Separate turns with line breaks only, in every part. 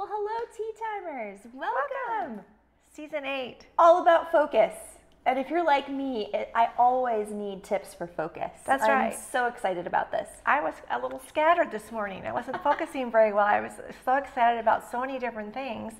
Well, hello, tea timers. Welcome.
Welcome. Season eight.
All about focus. And if you're like me, it, I always need tips for focus.
That's why
I'm
right.
so excited about this.
I was a little scattered this morning. I wasn't focusing very well. I was so excited about so many different things.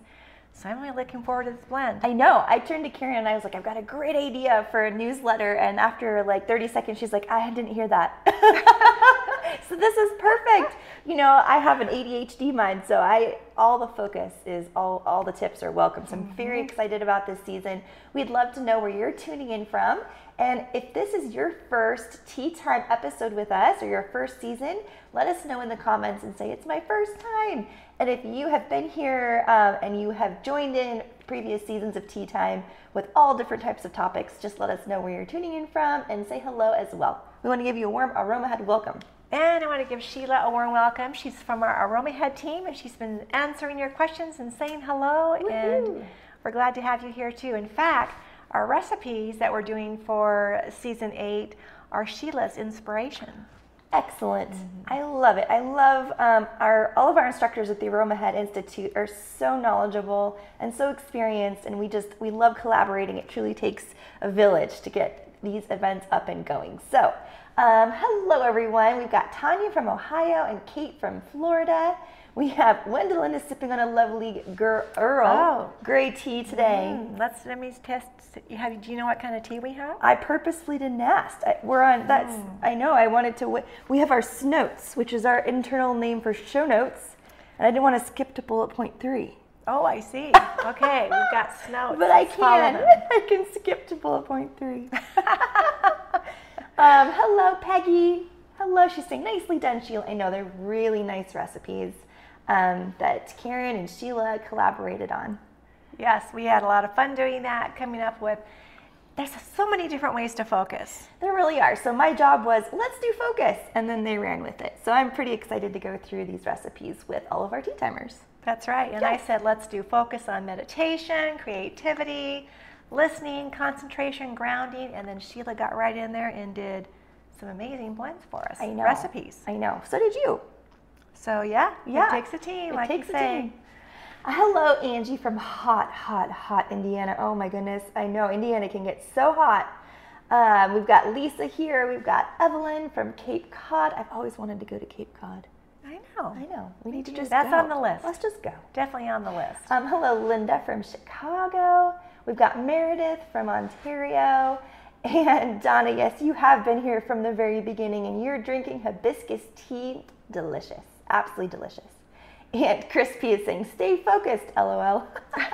So I'm really looking forward to this blend.
I know. I turned to Karen and I was like, I've got a great idea for a newsletter. And after like 30 seconds, she's like, I didn't hear that. so this is perfect. You know, I have an ADHD mind, so I all the focus is all all the tips are welcome. So I'm very mm-hmm. excited about this season. We'd love to know where you're tuning in from. And if this is your first tea time episode with us or your first season, let us know in the comments and say it's my first time. And if you have been here um, and you have joined in previous seasons of Tea Time with all different types of topics, just let us know where you're tuning in from and say hello as well. We want to give you a warm Aromahead welcome.
And I want to give Sheila a warm welcome. She's from our Aromahead team and she's been answering your questions and saying hello. And we're glad to have you here too. In fact, our recipes that we're doing for season eight are Sheila's inspiration.
Excellent. I love it. I love um, our all of our instructors at the Aromahead Institute are so knowledgeable and so experienced, and we just we love collaborating. It truly takes a village to get these events up and going. So, um, hello everyone. We've got Tanya from Ohio and Kate from Florida. We have Wendelin is sipping on a lovely Gur- Earl
Oh.
gray tea today.
Mm, let's let me test. Have? Do you know what kind of tea we have?
I purposefully didn't ask. I, we're on. That's. I know. I wanted to. We have our snotes, which is our internal name for show notes, and I didn't want to skip to bullet point three.
Oh, I see. Okay, we've got snow.
But I can. I can skip to bullet point three. um, hello, Peggy. Hello. She's saying nicely done, Sheila. I know they're really nice recipes um, that Karen and Sheila collaborated on.
Yes, we had a lot of fun doing that. Coming up with. There's so many different ways to focus.
There really are. So my job was let's do focus, and then they ran with it. So I'm pretty excited to go through these recipes with all of our tea timers.
That's right. And
Yes.
I said, let's do focus on meditation, creativity, listening, concentration, grounding. And then Sheila got right in there and did some amazing blends for us.
I know
Recipes.
I know. So did you.
So yeah,
Yeah.
it takes a team,
It
like
takes
you
a team. Hello, Angie from hot, hot, hot Indiana. Oh my goodness. I know Indiana can get so hot. Um, we've got Lisa here. We've got Evelyn from Cape Cod. I've always wanted to go to Cape Cod.
I know.
I know. We
Me
need to
too.
just
That's
go.
on the list.
Let's just go.
Definitely on the list.
Um, hello, Linda from Chicago. We've got Meredith from Ontario. And Donna, yes, you have been here from the very beginning and you're drinking hibiscus tea. Delicious. Absolutely delicious. And Crispy is saying, stay focused, lol.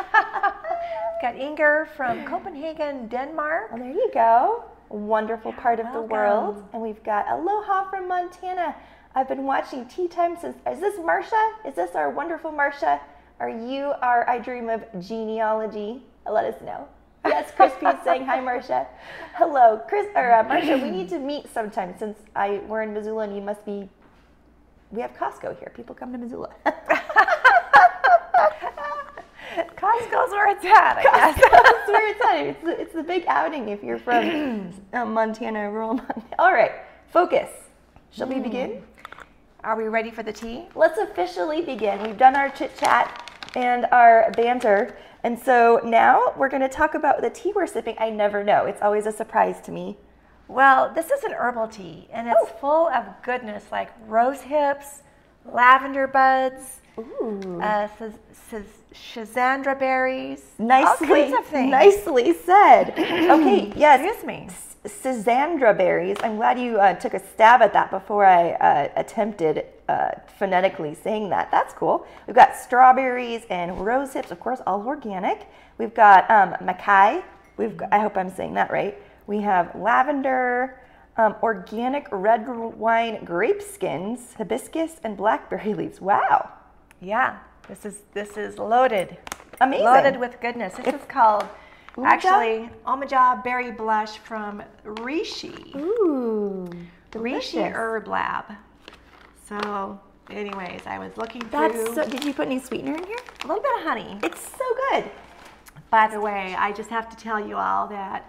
Got Inger from Copenhagen, Denmark.
well, there you go. Wonderful part of the world. And we've got Aloha from Montana. I've been watching Tea Time since. Is this Marcia? Is this our wonderful Marcia? Are you our I Dream of Genealogy? Let us know. Yes, Crispy is saying hi, Marcia. Hello, Chris or uh, Marcia. We need to meet sometime since I we're in Missoula and you must be. We have Costco here. People come to Missoula.
Costco's where it's at, I guess.
That's where it's at. It's the, it's the big outing if you're from uh, Montana, rural Montana. All right, focus. Shall we begin?
Are we ready for the tea?
Let's officially begin. We've done our chit chat and our banter. And so now we're going to talk about the tea we're sipping. I never know. It's always a surprise to me.
Well, this is an herbal tea, and it's
Oh.
full of goodness like rose hips, lavender buds,
Ooh.
uh, sh- sh- schizandra berries,
nicely,
all kinds of things.
nicely said. Okay, yes.
Excuse me.
Schizandra berries. I'm glad you uh, took a stab at that before I uh, attempted uh, phonetically saying that. That's cool. We've got strawberries and rose hips, of course, all organic. We've got um, maqui. We've got, I hope I'm saying that right. We have lavender, um, organic red wine grape skins, hibiscus, and blackberry leaves. Wow,
Yeah, this is this is loaded,
amazing.
loaded with goodness. This is called
Umaja?
actually Omaja Berry Blush from Rishi,
Ooh,
Rishi. Herb Lab. So, anyways, I was looking through
That's so, did you put any sweetener in here?
a little bit of honey.
It's so good.
By the way, I just have to tell you all that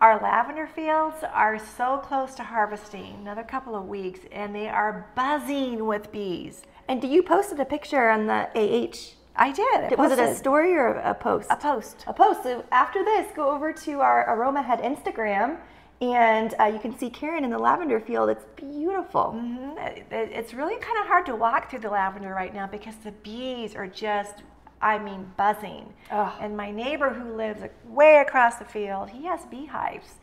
our lavender fields are so close to harvesting, another couple of weeks, and they are buzzing with bees.
And do you posted a picture on the AH
I did. I
Was it a story or a post?
a post?
a post. So after this, go over to our Aromahead Instagram, and uh, you can see Karen in the lavender field. It's beautiful.
Mhm. It- It's really kind of hard to walk through the lavender right now because the bees are just, I mean, buzzing.
Ugh.
And my neighbor who lives way across the field, he has beehives.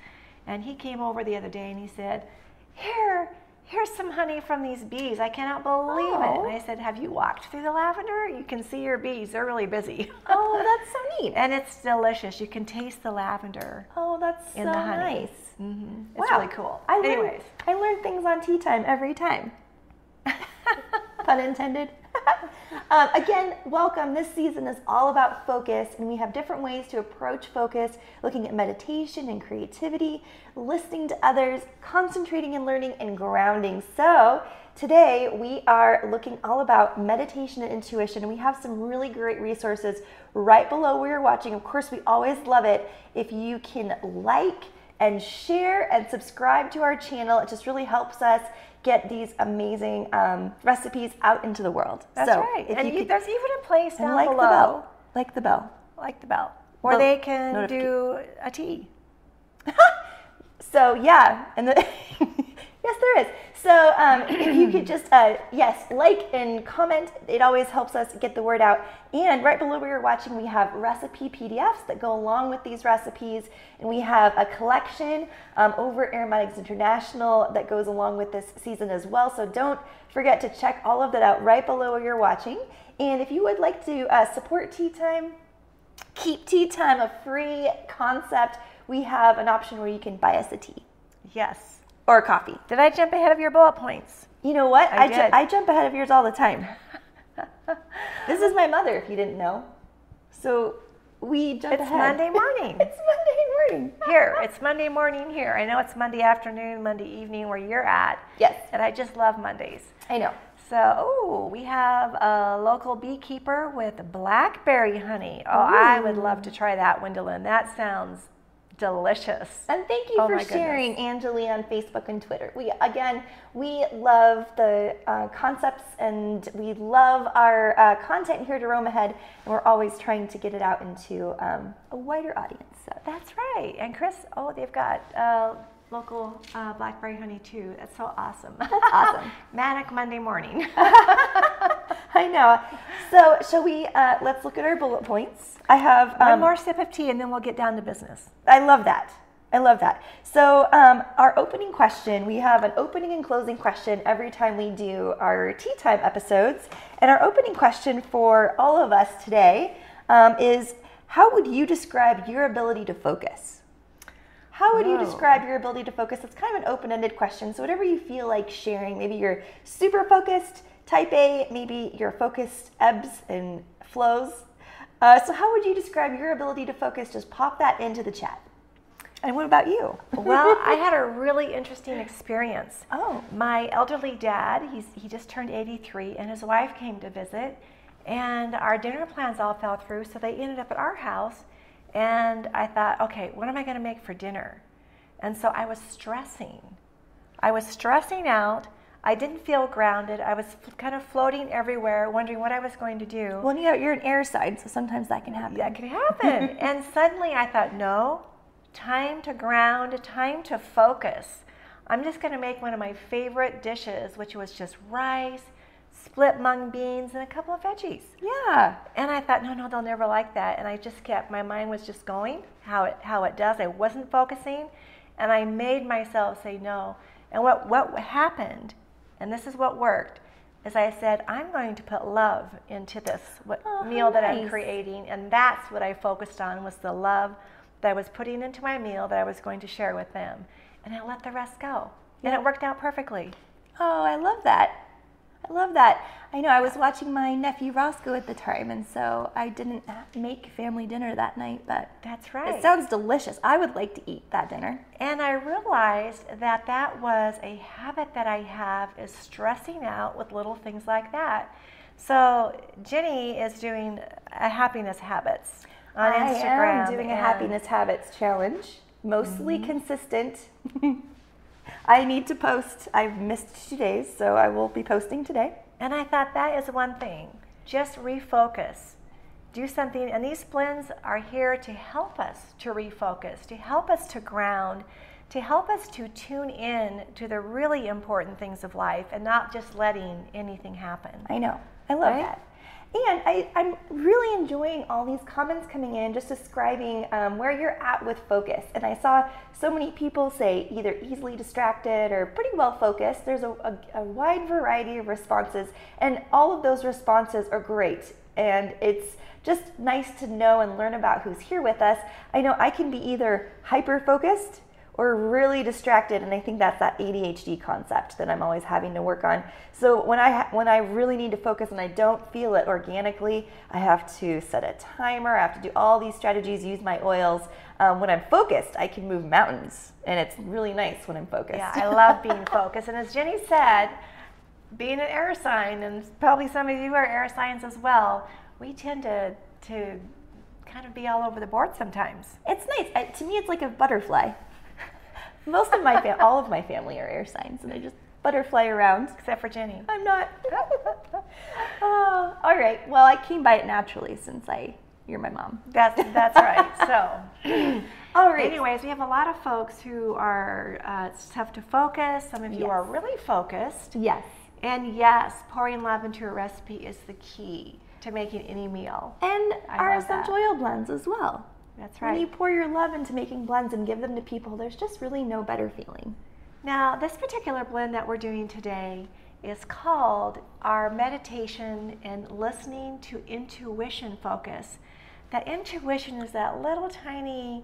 And he came over the other day and he said, Here, here's some honey from these bees. I cannot believe it.
Oh.
And I said, Have you walked through the lavender? You can see your bees. They're really busy.
Oh, that's so neat.
and it's delicious. You can taste the lavender.
Oh, that's
In
so
the honey.
nice.
hmm It's
Wow.
really cool.
I
Anyways.
I learn things on tea time every time. Pun intended. um, again, welcome. This season is all about focus, and we have different ways to approach focus, looking at meditation and creativity, listening to others, concentrating and learning, and grounding. So, today we are looking all about meditation and intuition, we have some really great resources right below where you're watching. Of course, we always love it if you can like, and share and subscribe to our channel. It just really helps us get these amazing um, recipes out into the world.
That's
so
right.
If
And
you
you,
could,
there's even a place down
like
below,
the bell, like the bell.
like the bell, or they can do a tea.
So yeah, and the yes, there is. So um, if you could just uh, yes, like and comment, it always helps us get the word out. And right below where you're watching, we have recipe PDFs that go along with these recipes, and we have a collection um, over Aromatics International that goes along with this season as well. So don't forget to check all of that out right below where you're watching. And if you would like to uh, support Tea Time, keep tea time a free concept we have an option where you can buy us a tea
Yes.
Or coffee
Did I jump ahead of your bullet points?
you know what
I
ju- I jump ahead of yours all the time this is my mother if you didn't know so we jump
It's
ahead
Monday morning.
it's monday morning
Here, it's Monday morning here. I know it's Monday afternoon, Monday evening where you're at.
yes
And I just love Mondays.
i know
So, ooh, we have a local beekeeper with blackberry honey. Oh, I would love to try that, Wendelin. That sounds delicious.
And thank you
Oh
for
goodness.
sharing, Angelie, on Facebook and Twitter. We again, we love the uh, concepts and we love our uh, content here at Aromahead, and we're always trying to get it out into um, a wider audience. So
That's right. And Chris, oh, they've got uh, local uh, blackberry honey too. That's so awesome. That's
awesome.
Manic Monday morning.
I know. So shall we? Uh, let's look at our bullet points. I have
One
um,
more sip of tea and then we'll get down to business.
I love that. I love that. So, um, our opening question we have an opening and closing question every time we do our tea time episodes. And our opening question for all of us today um, is How would you describe your ability to focus? How would you
Oh.
describe your ability to focus? It's kind of an open ended question. So, whatever you feel like sharing, maybe you're super focused, type A, maybe you're focused, ebbs and flows. Uh, so, how would you describe your ability to focus? Just pop that into the chat. And what about you?
Well, I had a really interesting experience.
Oh.
My elderly dad, he's, he just turned 83, and his wife came to visit, and our dinner plans all fell through, so they ended up at our house. And I thought, okay, what am I going to make for dinner? And so I was stressing. I was stressing out. I didn't feel grounded. I was kind of floating everywhere, wondering what I was going to do.
Well, you know, you're an air sign, so sometimes that can happen.
That can happen. and suddenly I thought, no, time to ground, time to focus. I'm just going to make one of my favorite dishes, which was just rice, split mung beans, and a couple of veggies.
Yeah.
And I thought, no, no, they'll never like that. And I just kept, my mind was just going how it, how it does. I wasn't focusing. And I made myself say no. And what, what happened, and this is what worked, is I said, I'm going to put love into this what,
Oh,
meal that I'm creating. And that's what I focused on was the love that I was putting into my meal that I was going to share with them. And I let the rest go. And it worked out perfectly.
Oh, I love that. I love that. I know I was watching my nephew Roscoe at the time, and so I didn't make family dinner that night, but
That's right.
it sounds delicious. I would like to eat that dinner.
And I realized that that was a habit that I have is stressing out with little things like that. So Jenny is doing a happiness habits on
I
Instagram.
am doing a happiness habits challenge, mostly mm-hmm. consistent. I need to post. I've missed two days, so I will be posting today.
And I thought that is one thing. Just refocus. do something. And these blends are here to help us to refocus, to help us to ground, to help us to tune in to the really important things of life and not just letting anything happen.
I know. I love
Right?
that. And I, I'm really enjoying all these comments coming in just describing um, where you're at with focus. And I saw so many people say either easily distracted or pretty well focused. There's a, a, a wide variety of responses, and all of those responses are great. And it's just nice to know and learn about who's here with us. I know I can be either hyper focused or really distracted and i think that's that adhd concept that i'm always having to work on. So when i ha- when i really need to focus and i don't feel it organically i have to set a timer i have to do all these strategies use my oils. Um, when i'm focused i can move mountains and it's really nice when i'm focused.
Yeah, I love being focused. And as Jenny said, being an air sign, and probably some of you are air signs as well, we tend to, to kind of be all over the board sometimes.
it's nice. I, to me it's like a butterfly most of my fam- all of my family are air signs and they just butterfly around
Except for Jenny.
I'm not. oh, all right. Well, I came by it naturally since I you're my mom.
That's, that's right. So,
All right.
anyways, we have a lot of folks who are uh, it's tough to focus. Some of you
Yes.
are really focused.
Yes.
And yes, pouring love into a recipe is the key to making any meal.
And
I
our
love that.
essential oil blends as well.
That's right.
When you pour your love into making blends and give them to people, there's just really no better feeling.
Now, this particular blend that we're doing today is called our meditation and listening to intuition focus. That intuition is that little tiny,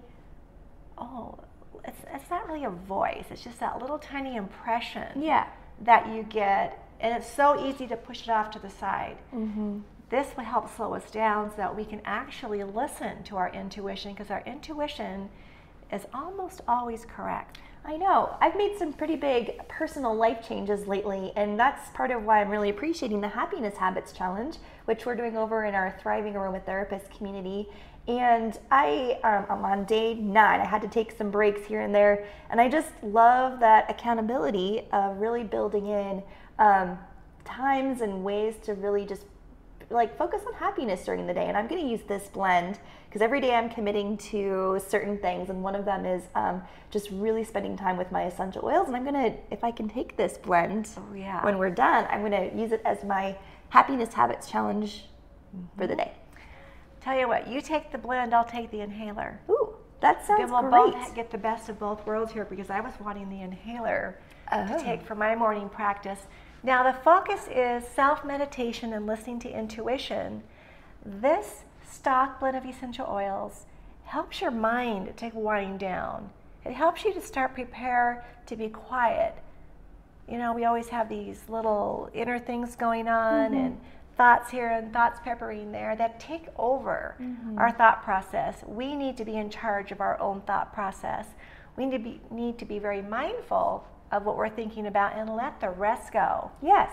oh, it's, it's not really a voice, it's just that little tiny impression
Yeah.
that you get, and it's so easy to push it off to the side.
Mm-hmm.
This will help slow us down so that we can actually listen to our intuition because our intuition is almost always correct.
I know. I've made some pretty big personal life changes lately, and that's part of why I'm really appreciating the Happiness Habits Challenge, which we're doing over in our Thriving Aromatherapist community. And I, um, I'm on day nine. I had to take some breaks here and there, and I just love that accountability of really building in um, times and ways to really just like focus on happiness during the day and i'm going to use this blend because every day i'm committing to certain things and one of them is um, just really spending time with my essential oils and i'm going to if i can take this blend
Oh, yeah.
when we're done i'm going to use it as my happiness habits challenge for the day
Tell you what, you take the blend, I'll take the inhaler.
ooh that sounds
Then we'll
great
both get the best of both worlds here because I was wanting the inhaler
Oh.
to take for my morning practice. Now, the focus is self meditation and listening to intuition. This stock blend of essential oils helps your mind to wind down. It helps you to start prepare to be quiet. You know, we always have these little inner things going on mm-hmm. and thoughts here and thoughts peppering there that take over mm-hmm. our thought process. We need to be in charge of our own thought process. We need to be, need to be very mindful of what we're thinking about and let the rest go.
yes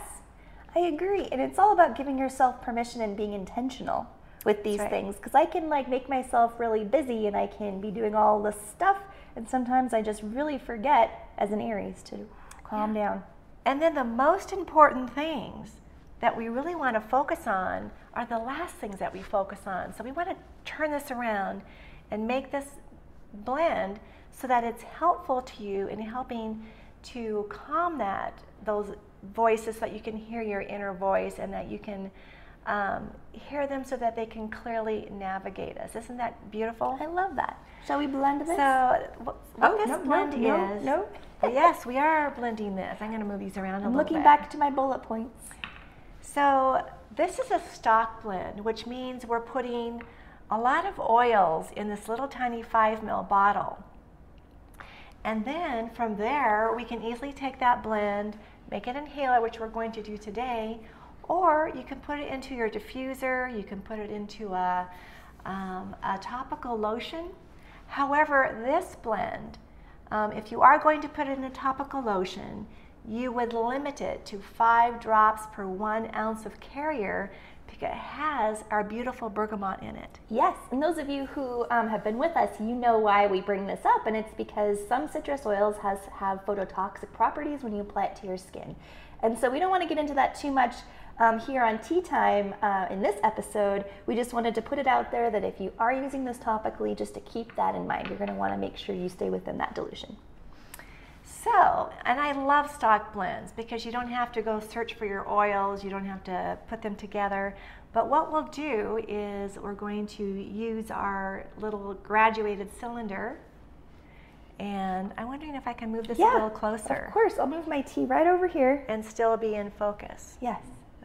i agree and it's all about giving yourself permission and being intentional with these
right.
things because i can like make myself really busy and i can be doing all this stuff and sometimes i just really forget as an aries to calm down
And then the most important things that we really want to focus on are the last things that we focus on. So we want to turn this around and make this blend so that it's helpful to you in helping to calm that those voices so that you can hear your inner voice and that you can um, hear them so that they can clearly navigate us. Isn't that beautiful?
I love that. Shall we blend this?
So what, what
Oh,
this
no, no,
blend
no,
is?
no.
yes, we are blending this. I'm going to move these around a
I'm looking
bit.
back to my bullet points.
So this is a stock blend, which means we're putting a lot of oils in this little tiny five mil bottle. And then from there, we can easily take that blend, make an inhaler, which we're going to do today, or you can put it into your diffuser, you can put it into a, um, a topical lotion. However, this blend, um, if you are going to put it in a topical lotion, you would limit it to five drops per one ounce of carrier it has our beautiful bergamot in it.
Yes, and those of you who um, have been with us, you know why we bring this up, and it's because some citrus oils has have phototoxic properties when you apply it to your skin, and so we don't want to get into that too much. um, here on Tea Time uh, in this episode, we just wanted to put it out there that if you are using this topically, just to keep that in mind. You're going to want to make sure you stay within that dilution.
So, and I love stock blends because you don't have to go search for your oils, you don't have to put them together. But what we'll do is we're going to use our little graduated cylinder. And I'm wondering if I can move this a little closer.
Of course, I'll move my tea right over here.
And still be in focus.
Yes,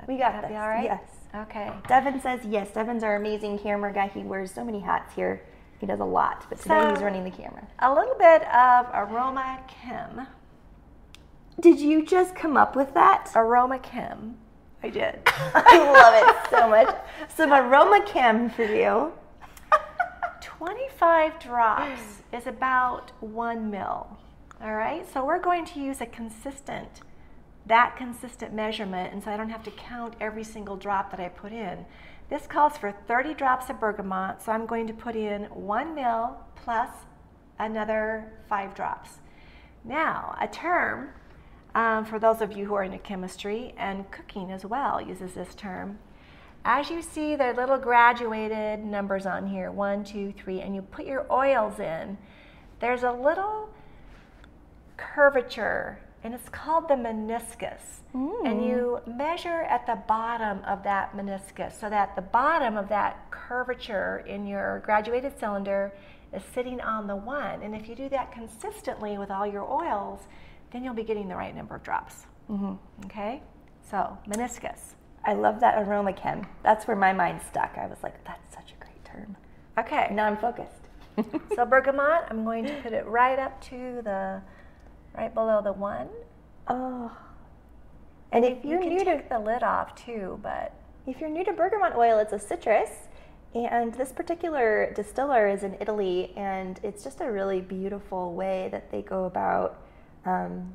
we got this.
be all right?
Yes.
Okay.
Devin says yes. Devin's our amazing camera guy. He wears so many hats here. He does a lot, but today
So-
he's running the camera.
A little bit of aroma chem.
Did you just come up with that?
Aroma chem. I did.
I love it so much. Some aroma chem for you.
25 drops is about one mil. All right, so we're going to use a consistent, that consistent measurement, and so I don't have to count every single drop that I put in. This calls for 30 drops of bergamot, so I'm going to put in one mil plus another five drops. Now, a term um, for those of you who are into chemistry and cooking as well uses this term. As you see the little graduated numbers on here, one, two, three, and you put your oils in, there's a little curvature, and it's called the meniscus. And mm. you measure at the bottom of that meniscus so that the bottom of that curvature in your graduated cylinder is sitting on the one. And if you do that consistently with all your oils, then you'll be getting the right number of drops. Mm-hmm. Okay? So, meniscus.
I love that aroma chem. That's where my mind stuck. I was like, that's such a great term.
Okay.
Now I'm focused.
So bergamot, I'm going to put it right up to the, right below the one.
oh. And if
You
you're
can
new to
the lid off too, but
if you're new to bergamot oil, it's a citrus. And this particular distiller is in Italy, and it's just a really beautiful way that they go about um,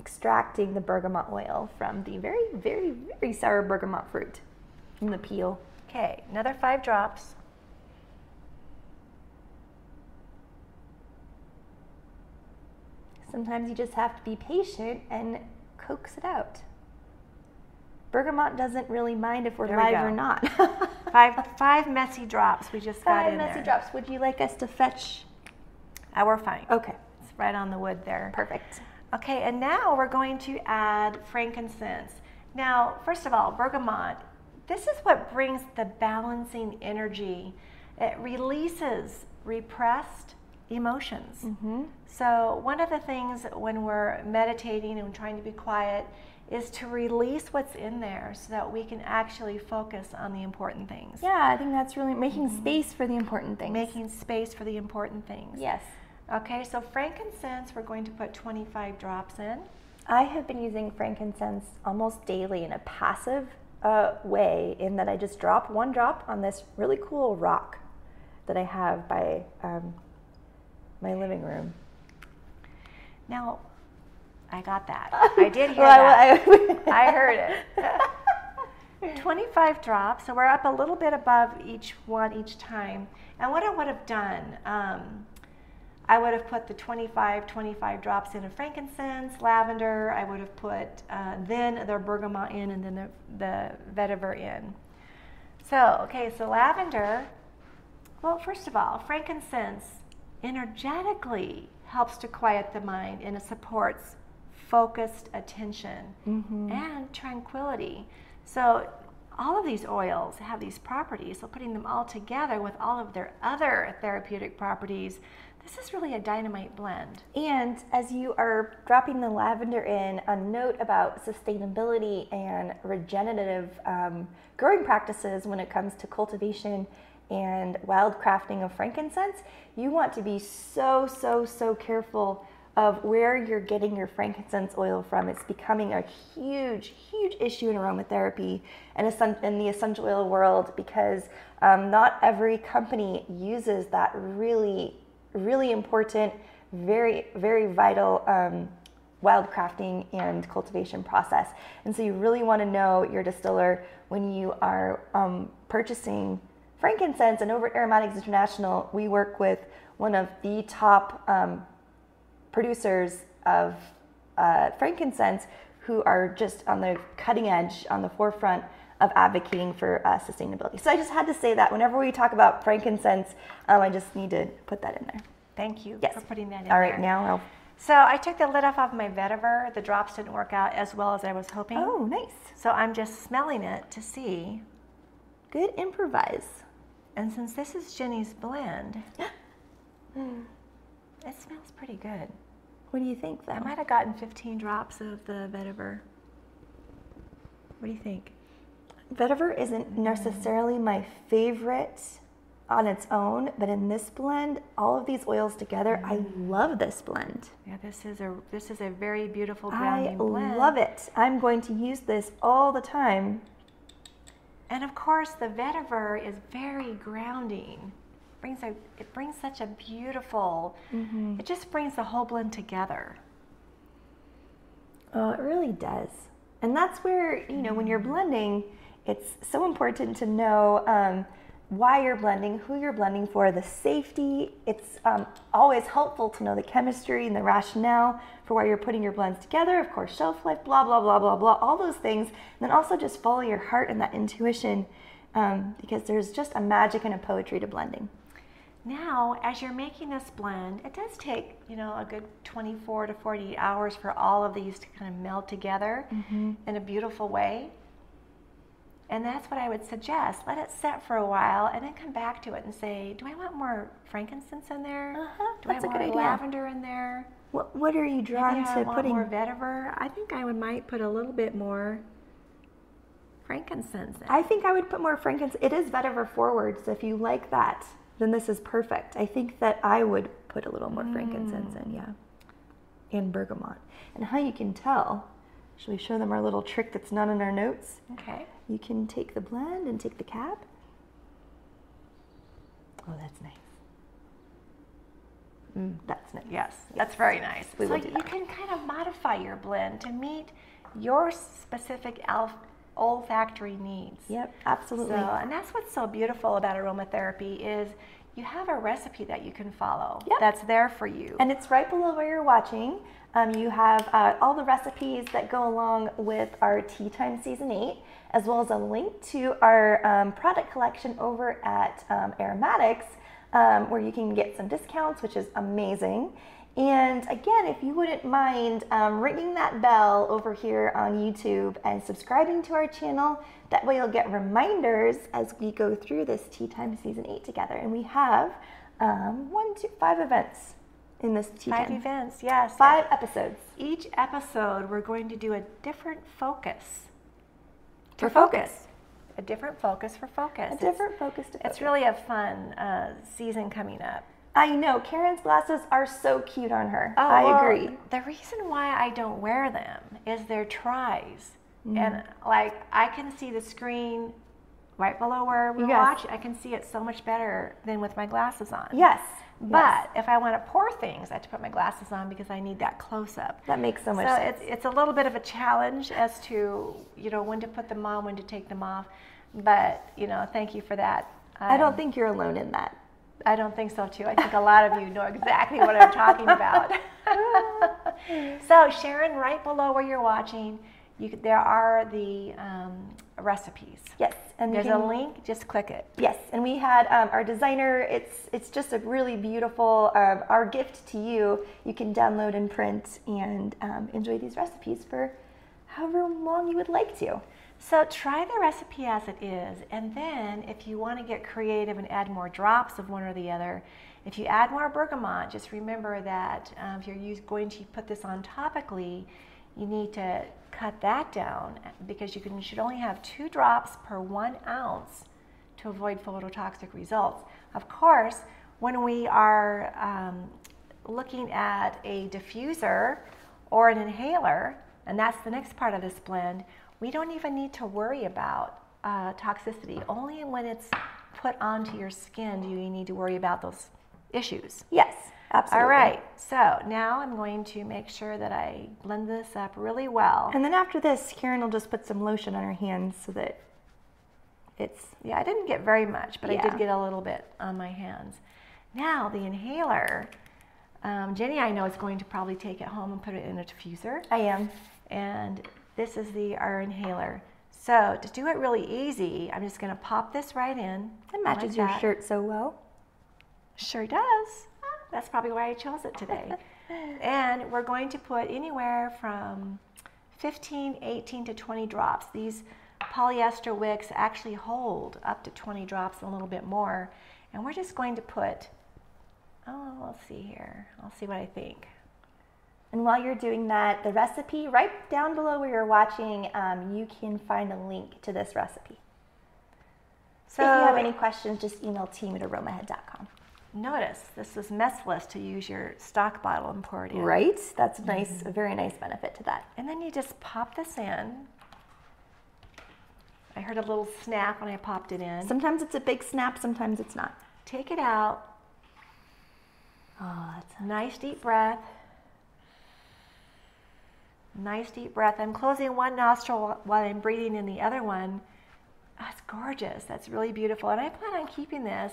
extracting the bergamot oil from the very, very, very sour bergamot fruit from the peel.
okay, another five drops.
Sometimes you just have to be patient and coax it out. Bergamot doesn't really mind if we're
There
live
go.
or not.
Five, five messy drops we just got
Five
in
messy
there.
drops. Would you like us to fetch?
Uh, we're fine.
Okay,
It's right on the wood there.
perfect.
Okay, and now we're going to add frankincense. Now, first of all, bergamot, this is what brings the balancing energy. It releases repressed emotions. So, one of the things when we're meditating and trying to be quiet is to release what's in there so that we can actually focus on the important things.
Yeah, I think that's really making space for the important things.
Making space for the important things.
yes.
Okay, so frankincense, we're going to put 25 drops in.
I have been using frankincense almost daily in a passive uh, way, in that I just drop one drop on this really cool rock that I have by um, my living room.
Now, I got that. I did hear
Well,
that.
I-
I heard it. 25 drops, so we're up a little bit above each one each time. And what I would have done, um, I would have put the 25, 25 drops in of frankincense, lavender. I would have put uh, then the bergamot in and then the, the vetiver in. So, okay, so lavender, well, first of all, frankincense energetically helps to quiet the mind and it supports focused attention and tranquility. So, all of these oils have these properties. So, putting them all together with all of their other therapeutic properties, this is really a dynamite blend.
And as you are dropping the lavender in, a note about sustainability and regenerative um, growing practices when it comes to cultivation and wild crafting of frankincense, you want to be so, so, so careful of where you're getting your frankincense oil from. It's becoming a huge, huge issue in aromatherapy and in the essential oil world because um, not every company uses that really really important, very, very vital um, wild crafting and cultivation process. And so you really want to know your distiller when you are um, purchasing frankincense. And over at Aromatics International, we work with one of the top um, producers of uh, frankincense who are just on the cutting edge, on the forefront of advocating for uh, sustainability. So I just had to say that whenever we talk about frankincense, um, I just need to put that in there.
Thank you
Yes.
for putting that in
All right,
there.
now I'll.
So I took the lid off of my vetiver. The drops didn't work out as well as I was hoping.
Oh, nice.
So I'm just smelling it to see.
Good improvise.
And since this is Jenny's blend, hmm, it smells pretty good.
What do you think,
I might have gotten 15 drops of the vetiver. What do you think?
Vetiver isn't necessarily my favorite on its own, but in this blend, all of these oils together, I mm. love this blend.
Yeah, this is a this is a very beautiful blend.
I love it. I'm going to use this all the time.
And of course, the vetiver is very grounding. Brings a it brings such a beautiful.
Mm-hmm.
It just brings the whole blend together.
Oh, it really does. And that's where, you know, when you're blending, it's so important to know um, why you're blending, who you're blending for, the safety. It's um, always helpful to know the chemistry and the rationale for why you're putting your blends together. Of course, shelf life, blah, blah, blah, blah, blah, all those things. And then also just follow your heart and that intuition um, because there's just a magic and a poetry to blending.
Now, as you're making this blend, it does take, you know, a good 24 to 48 hours for all of these to kind of meld together in a beautiful way. And that's what I would suggest. Let it set for a while and then come back to it and say, do I want more frankincense in there?
Uh-huh,
Do
that's
I
a
want
good
more
idea.
lavender in there?
What, what are you
Maybe
drawn
I
to
want
putting?
more vetiver. I think I would might put a little bit more frankincense in.
I think I would put more frankincense. It is vetiver forward, so if you like that, then this is perfect. I think that I would put a little more frankincense in, yeah. And bergamot. And how you can tell, shall we show them our little trick that's not in our notes?
Okay.
You can take the blend and take the cap. Oh, that's nice. Mm, that's nice.
Yes, that's very nice.
we
so
will do
you can kind of modify your blend to meet your specific olfactory needs.
Yep, absolutely.
So, and that's what's so beautiful about aromatherapy is you have a recipe that you can follow.
Yep.
That's there for you.
And it's right below where you're watching. Um, you have uh, all the recipes that go along with our Tea Time Season 8, as well as a link to our um, product collection over at um, Aromatics, um, where you can get some discounts, which is amazing. And again, if you wouldn't mind um, ringing that bell over here on YouTube and subscribing to our channel, that way you'll get reminders as we go through this Tea Time Season 8 together. And we have um, one, two, five events in this Tea
Five
Time.
events, yes.
Five episodes.
Each episode, we're going to do a different focus.
For
To
focus.
A different focus for focus.
A
It's-
different focus to
It's really a fun uh, season coming up.
I know. Karen's glasses are so cute on her.
Oh,
I
well,
agree.
The reason why I don't wear them is they're tries.
Mm-hmm.
And like I can see the screen right below where we
Yes.
watch. I can see it so much better than with my glasses on.
Yes.
But if I want to pour things, I have to put my glasses on because I need that close up.
That makes so much
so
sense.
it's it's a little bit of a challenge as to you know when to put them on, when to take them off. But you know, thank you for that.
I don't
Um,
think you're alone in that.
I don't think so too. I think a lot of you know exactly what I'm talking about. so Sharon, right below where you're watching, could, there are the um, recipes.
Yes. And
There's
can-
a link. Just click it.
Yes, and we had um, our designer. It's it's just a really beautiful. Um, our gift to you. You can download and print and um, enjoy these recipes for however long you would like to.
So try the recipe as it is, and then if you want to get creative and add more drops of one or the other, if you add more bergamot, just remember that um, if you're going to put this on topically, you need to cut that down because you, can, you should only have two drops per one ounce to avoid phototoxic results. Of course, when we are um, looking at a diffuser or an inhaler, and that's the next part of this blend, we don't even need to worry about uh, toxicity. Only when it's put onto your skin do you need to worry about those issues.
Yes, absolutely.
All right, so now I'm going to make sure that I blend this up really well.
And then after this, Karen will just put some lotion on her hands so that it's
Yeah, I didn't get very much, but I did get a little bit on my hands. Now, the inhaler, um, Jenny, I know, is going to probably take it home and put it in a diffuser.
I am.
And this is the our inhaler. So to do it really easy, I'm just gonna pop this right in.
It matches
like
your
that.
shirt so well.
Sure does. That's probably why I chose it today. and we're going to put anywhere from 15, 18 to 20 drops. These polyester wicks actually hold up to 20 drops and a little bit more. And we're just going to put, oh, let's see here. I'll see what I think.
And while you're doing that, the recipe right down below where you're watching, um, you can find a link to this recipe. So if you have any questions, just email team at aromahead.com.
Notice this is messless to use your stock bottle and pour it in.
Right? That's nice, mm-hmm. a very nice benefit to that.
And then you just pop this in. I heard a little snap when I popped it in.
Sometimes it's a big snap, sometimes it's not.
Take it out.
Oh, that's a
Nice deep breath. Nice deep breath. I'm closing one nostril while I'm breathing in the other one. That's gorgeous. That's really beautiful. And I plan on keeping this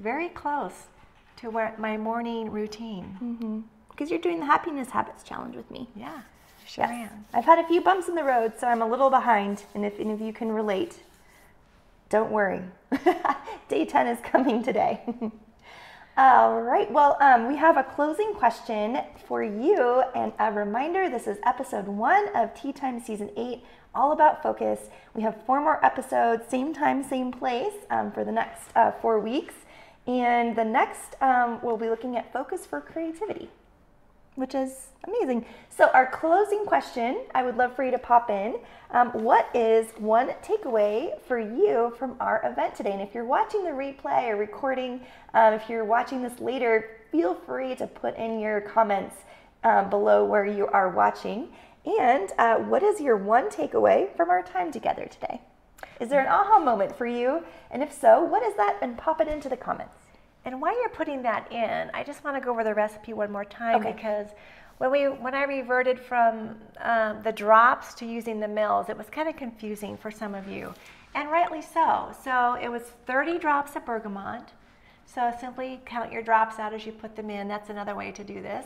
very close to where my morning routine.
because you're doing the happiness habits challenge with me.
Yeah, sure
Yes.
am.
I've had a few bumps in the road, so I'm a little behind. And if any of you can relate, don't worry. Day 10 is coming today. All right. Well, um, we have a closing question for you. And a reminder this is episode one of Tea Time Season 8, all about focus. We have four more episodes, same time, same place, um, for the next uh, four weeks. And the next, um, we'll be looking at focus for creativity which is amazing. So, our closing question I would love for you to pop in. Um, what is one takeaway for you from our event today? And if you're watching the replay or recording, um, if you're watching this later, feel free to put in your comments um, below where you are watching. And uh, what is your one takeaway from our time together today? Is there an aha moment for you? And if so, what is that? And pop it into the comments.
And while you're putting that in, I just want to go over the recipe one more time
Okay.
because when we when I reverted from um, the drops to using the mills, it was kind of confusing for some of you, and rightly so. So it was 30 drops of bergamot. So simply count your drops out as you put them in. That's another way to do this.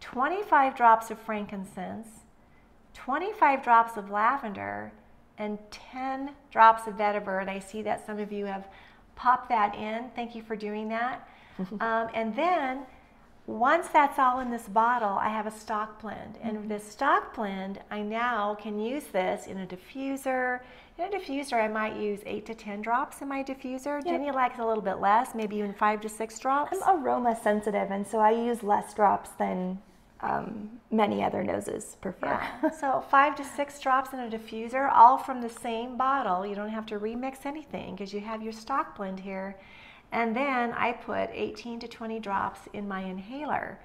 25 drops of frankincense, 25 drops of lavender, and 10 drops of vetiver. And I see that some of you have popped that in. Thank you for doing that. um, and then once that's all in this bottle, I have a stock blend. And this stock blend, I now can use this in a diffuser. In a diffuser, I might use eight to 10 drops in my diffuser. Jenny likes a little bit less, maybe even five to six drops.
I'm aroma sensitive, and so I use less drops than um, many other noses prefer.
Yeah. so five to six drops in a diffuser, all from the same bottle. You don't have to remix anything because you have your stock blend here. And then I put 18 to 20 drops in my inhaler.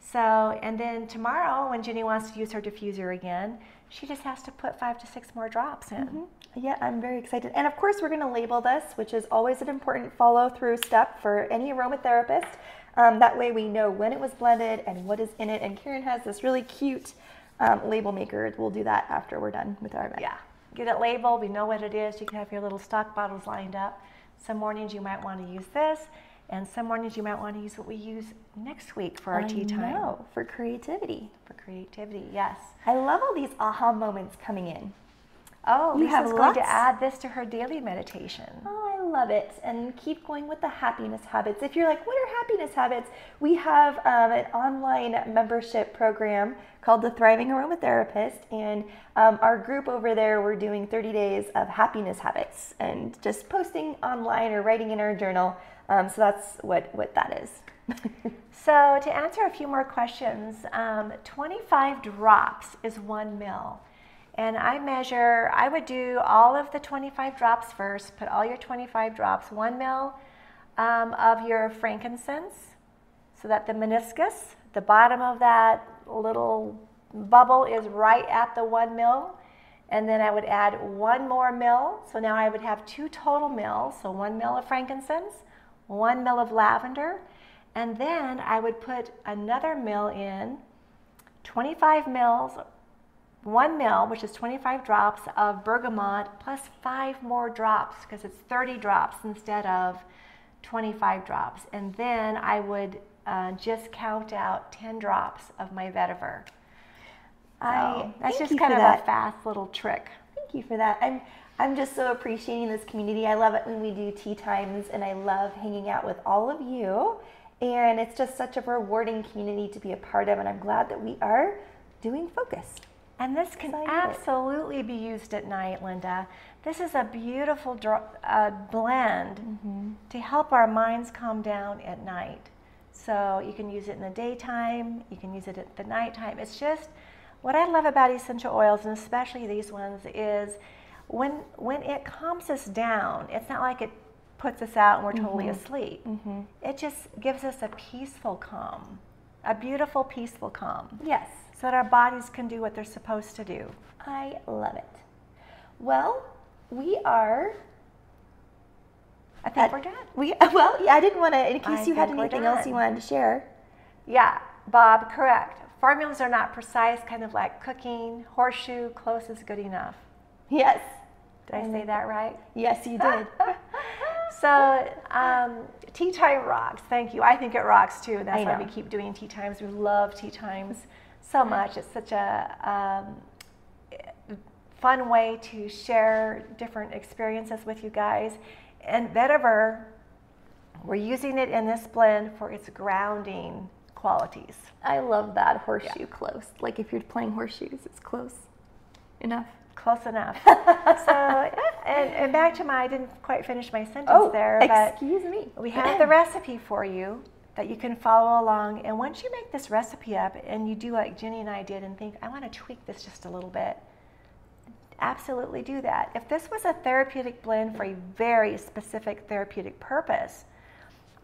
So, and then tomorrow when Jenny wants to use her diffuser again, she just has to put five to six more drops in.
Yeah, I'm very excited. And of course, we're going to label this, which is always an important follow through step for any aromatherapist. Um, that way, we know when it was blended and what is in it. And Karen has this really cute um, label maker. We'll do that after we're done with our event.
Yeah. Get it labeled. We know what it is. You can have your little stock bottles lined up. Some mornings you might want to use this, and some mornings you might want to use what we use next week for our
I
tea time.
know, for creativity.
For creativity, yes.
I love all these aha moments coming in.
Oh,
You
Lisa's
have
going
lots?
to add this to her daily meditation.
Oh, I love it. And keep going with the happiness habits. If you're like, what are happiness habits? We have um, an online membership program called the Thriving Aromatherapist. And um, our group over there, we're doing 30 days of happiness habits and just posting online or writing in our journal. Um, so that's what, what that is.
So, to answer a few more questions, um, 25 drops is one mil. And I measure, I would do all of the 25 drops first, put all your 25 drops, one mil um, of your frankincense, so that the meniscus, the bottom of that little bubble, is right at the one mil. And then I would add one more mil. So now I would have two total mils. So one mil of frankincense, one mil of lavender. And then I would put another mil in, 25 mils, one mil, which is 25 drops of bergamot, plus five more drops because it's 30 drops instead of 25 drops. And then I would uh, just count out 10 drops of my vetiver.
I
that's just kind of
that.
a fast little trick.
Thank you for that. I'm I'm just so appreciating this community. I love it when we do tea times and I love hanging out with all of you. And it's just such a rewarding community to be a part of and I'm glad that we are doing focus.
And this can
So I get it.
absolutely be used at night, Linda. This is a beautiful uh, blend
Mm-hmm.
to help our minds calm down at night. So you can use it in the daytime, you can use it at the nighttime. It's just what I love about essential oils, and especially these ones, is when when it calms us down. It's not like it puts us out and we're totally
Mm-hmm.
asleep. It just gives us a peaceful calm, a beautiful peaceful calm
Yes.
So that our bodies can do what they're supposed to do.
I love it. Well, we are
I think
at-
we're done.
We well, yeah, I didn't want to in case
I
you had anything else you wanted to share.
Yeah, Bob, correct. Formulas are not precise, kind of like cooking. Horseshoe, close is good enough.
Yes.
Did I say that right?
Yes, you did.
So, um, tea time rocks. Thank you. I think it rocks too. That's why we keep doing tea times. We love tea times so much. It's such a um, fun way to share different experiences with you guys. And vetiver, we're using it in this blend for its grounding qualities.
I love that horseshoe close. Like if you're playing horseshoes, it's close enough.
Close enough. so, and, and back to my, I didn't quite finish my sentence
Oh,
there, but
excuse me.
we have the recipe for you that you can follow along. And once you make this recipe up and you do like Jenny and I did and think, I want to tweak this just a little bit, absolutely do that. If this was a therapeutic blend for a very specific therapeutic purpose,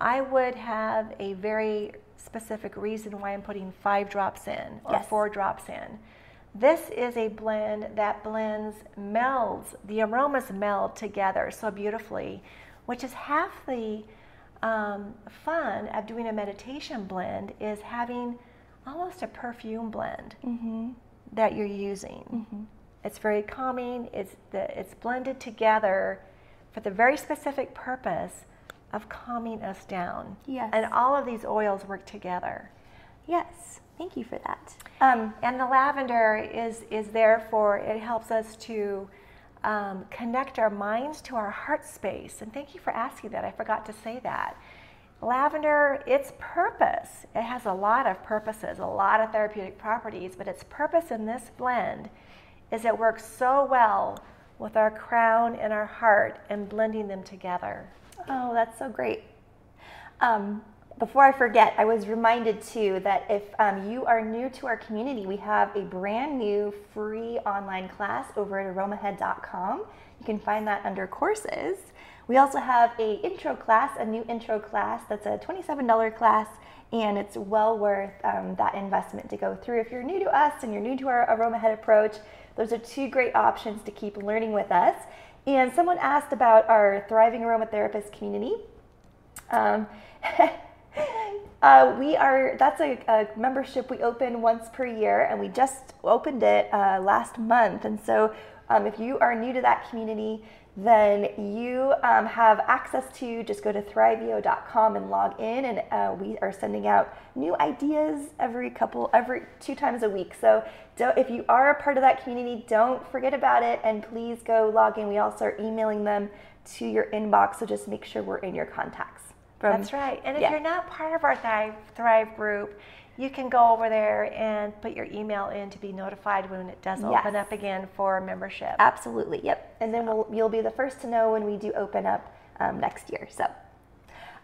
I would have a very specific reason why I'm putting five drops in or
Yes.
four drops in. This is a blend that blends, melds, the aromas meld together so beautifully, which is half the um, fun of doing a meditation blend is having almost a perfume blend that you're using. It's very calming. It's the it's blended together for the very specific purpose of calming us down.
Yes.
And all of these oils work together.
Yes. Thank you for that. Um,
And the lavender is is there for it helps us to um, connect our minds to our heart space. And thank you for asking that. I forgot to say that. Lavender, its purpose, it has a lot of purposes, a lot of therapeutic properties, but its purpose in this blend is it works so well with our crown and our heart and blending them together.
oh, that's so great. Um, before I forget, I was reminded too that if um, you are new to our community, we have a brand new free online class over at aromahead.com. You can find that under courses. We also have a intro class, a new intro class that's a $27 class, and it's well worth um, that investment to go through. If you're new to us and you're new to our Aromahead approach, those are two great options to keep learning with us. And someone asked about our Thriving Aromatherapist community. Um, uh, we are that's a, a membership we open once per year, and we just opened it uh, last month. And so, um, if you are new to that community, then you um, have access to just go to thriveo.com and log in, and uh, we are sending out new ideas every couple every two times a week. So, if you are a part of that community, don't forget about it, and please go log in. We also are emailing them to your inbox, so just make sure we're in your contacts. From-
That's right. And if
yeah.
you're not part of our Thrive, Thrive group, you can go over there and put your email in to be notified when it does open up again for membership.
Absolutely, yep. And then we'll, you'll be the first to know when we do open up um, next year. So,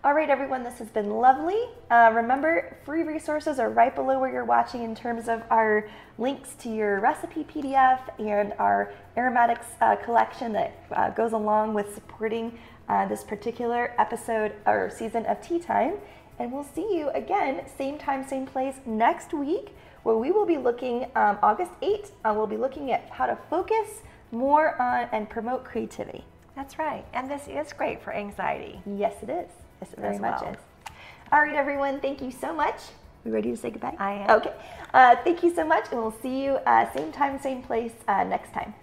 all right, everyone, this has been lovely. Uh, remember, free resources are right below where you're watching in terms of our links to your recipe PDF and our aromatics uh, collection that uh, goes along with supporting uh, this particular episode or season of Tea Time. And we'll see you again, same time, same place next week, where we will be looking um, August 8th. Uh, we'll be looking at how to focus more on and promote creativity.
That's right. And this is great for anxiety.
Yes, it is. Yes, it very
As
much
well.
is. All right, everyone. Thank you so much. We ready to say goodbye?
I am.
Okay. Uh, thank you so much, and we'll see you uh, same time, same place uh, next time.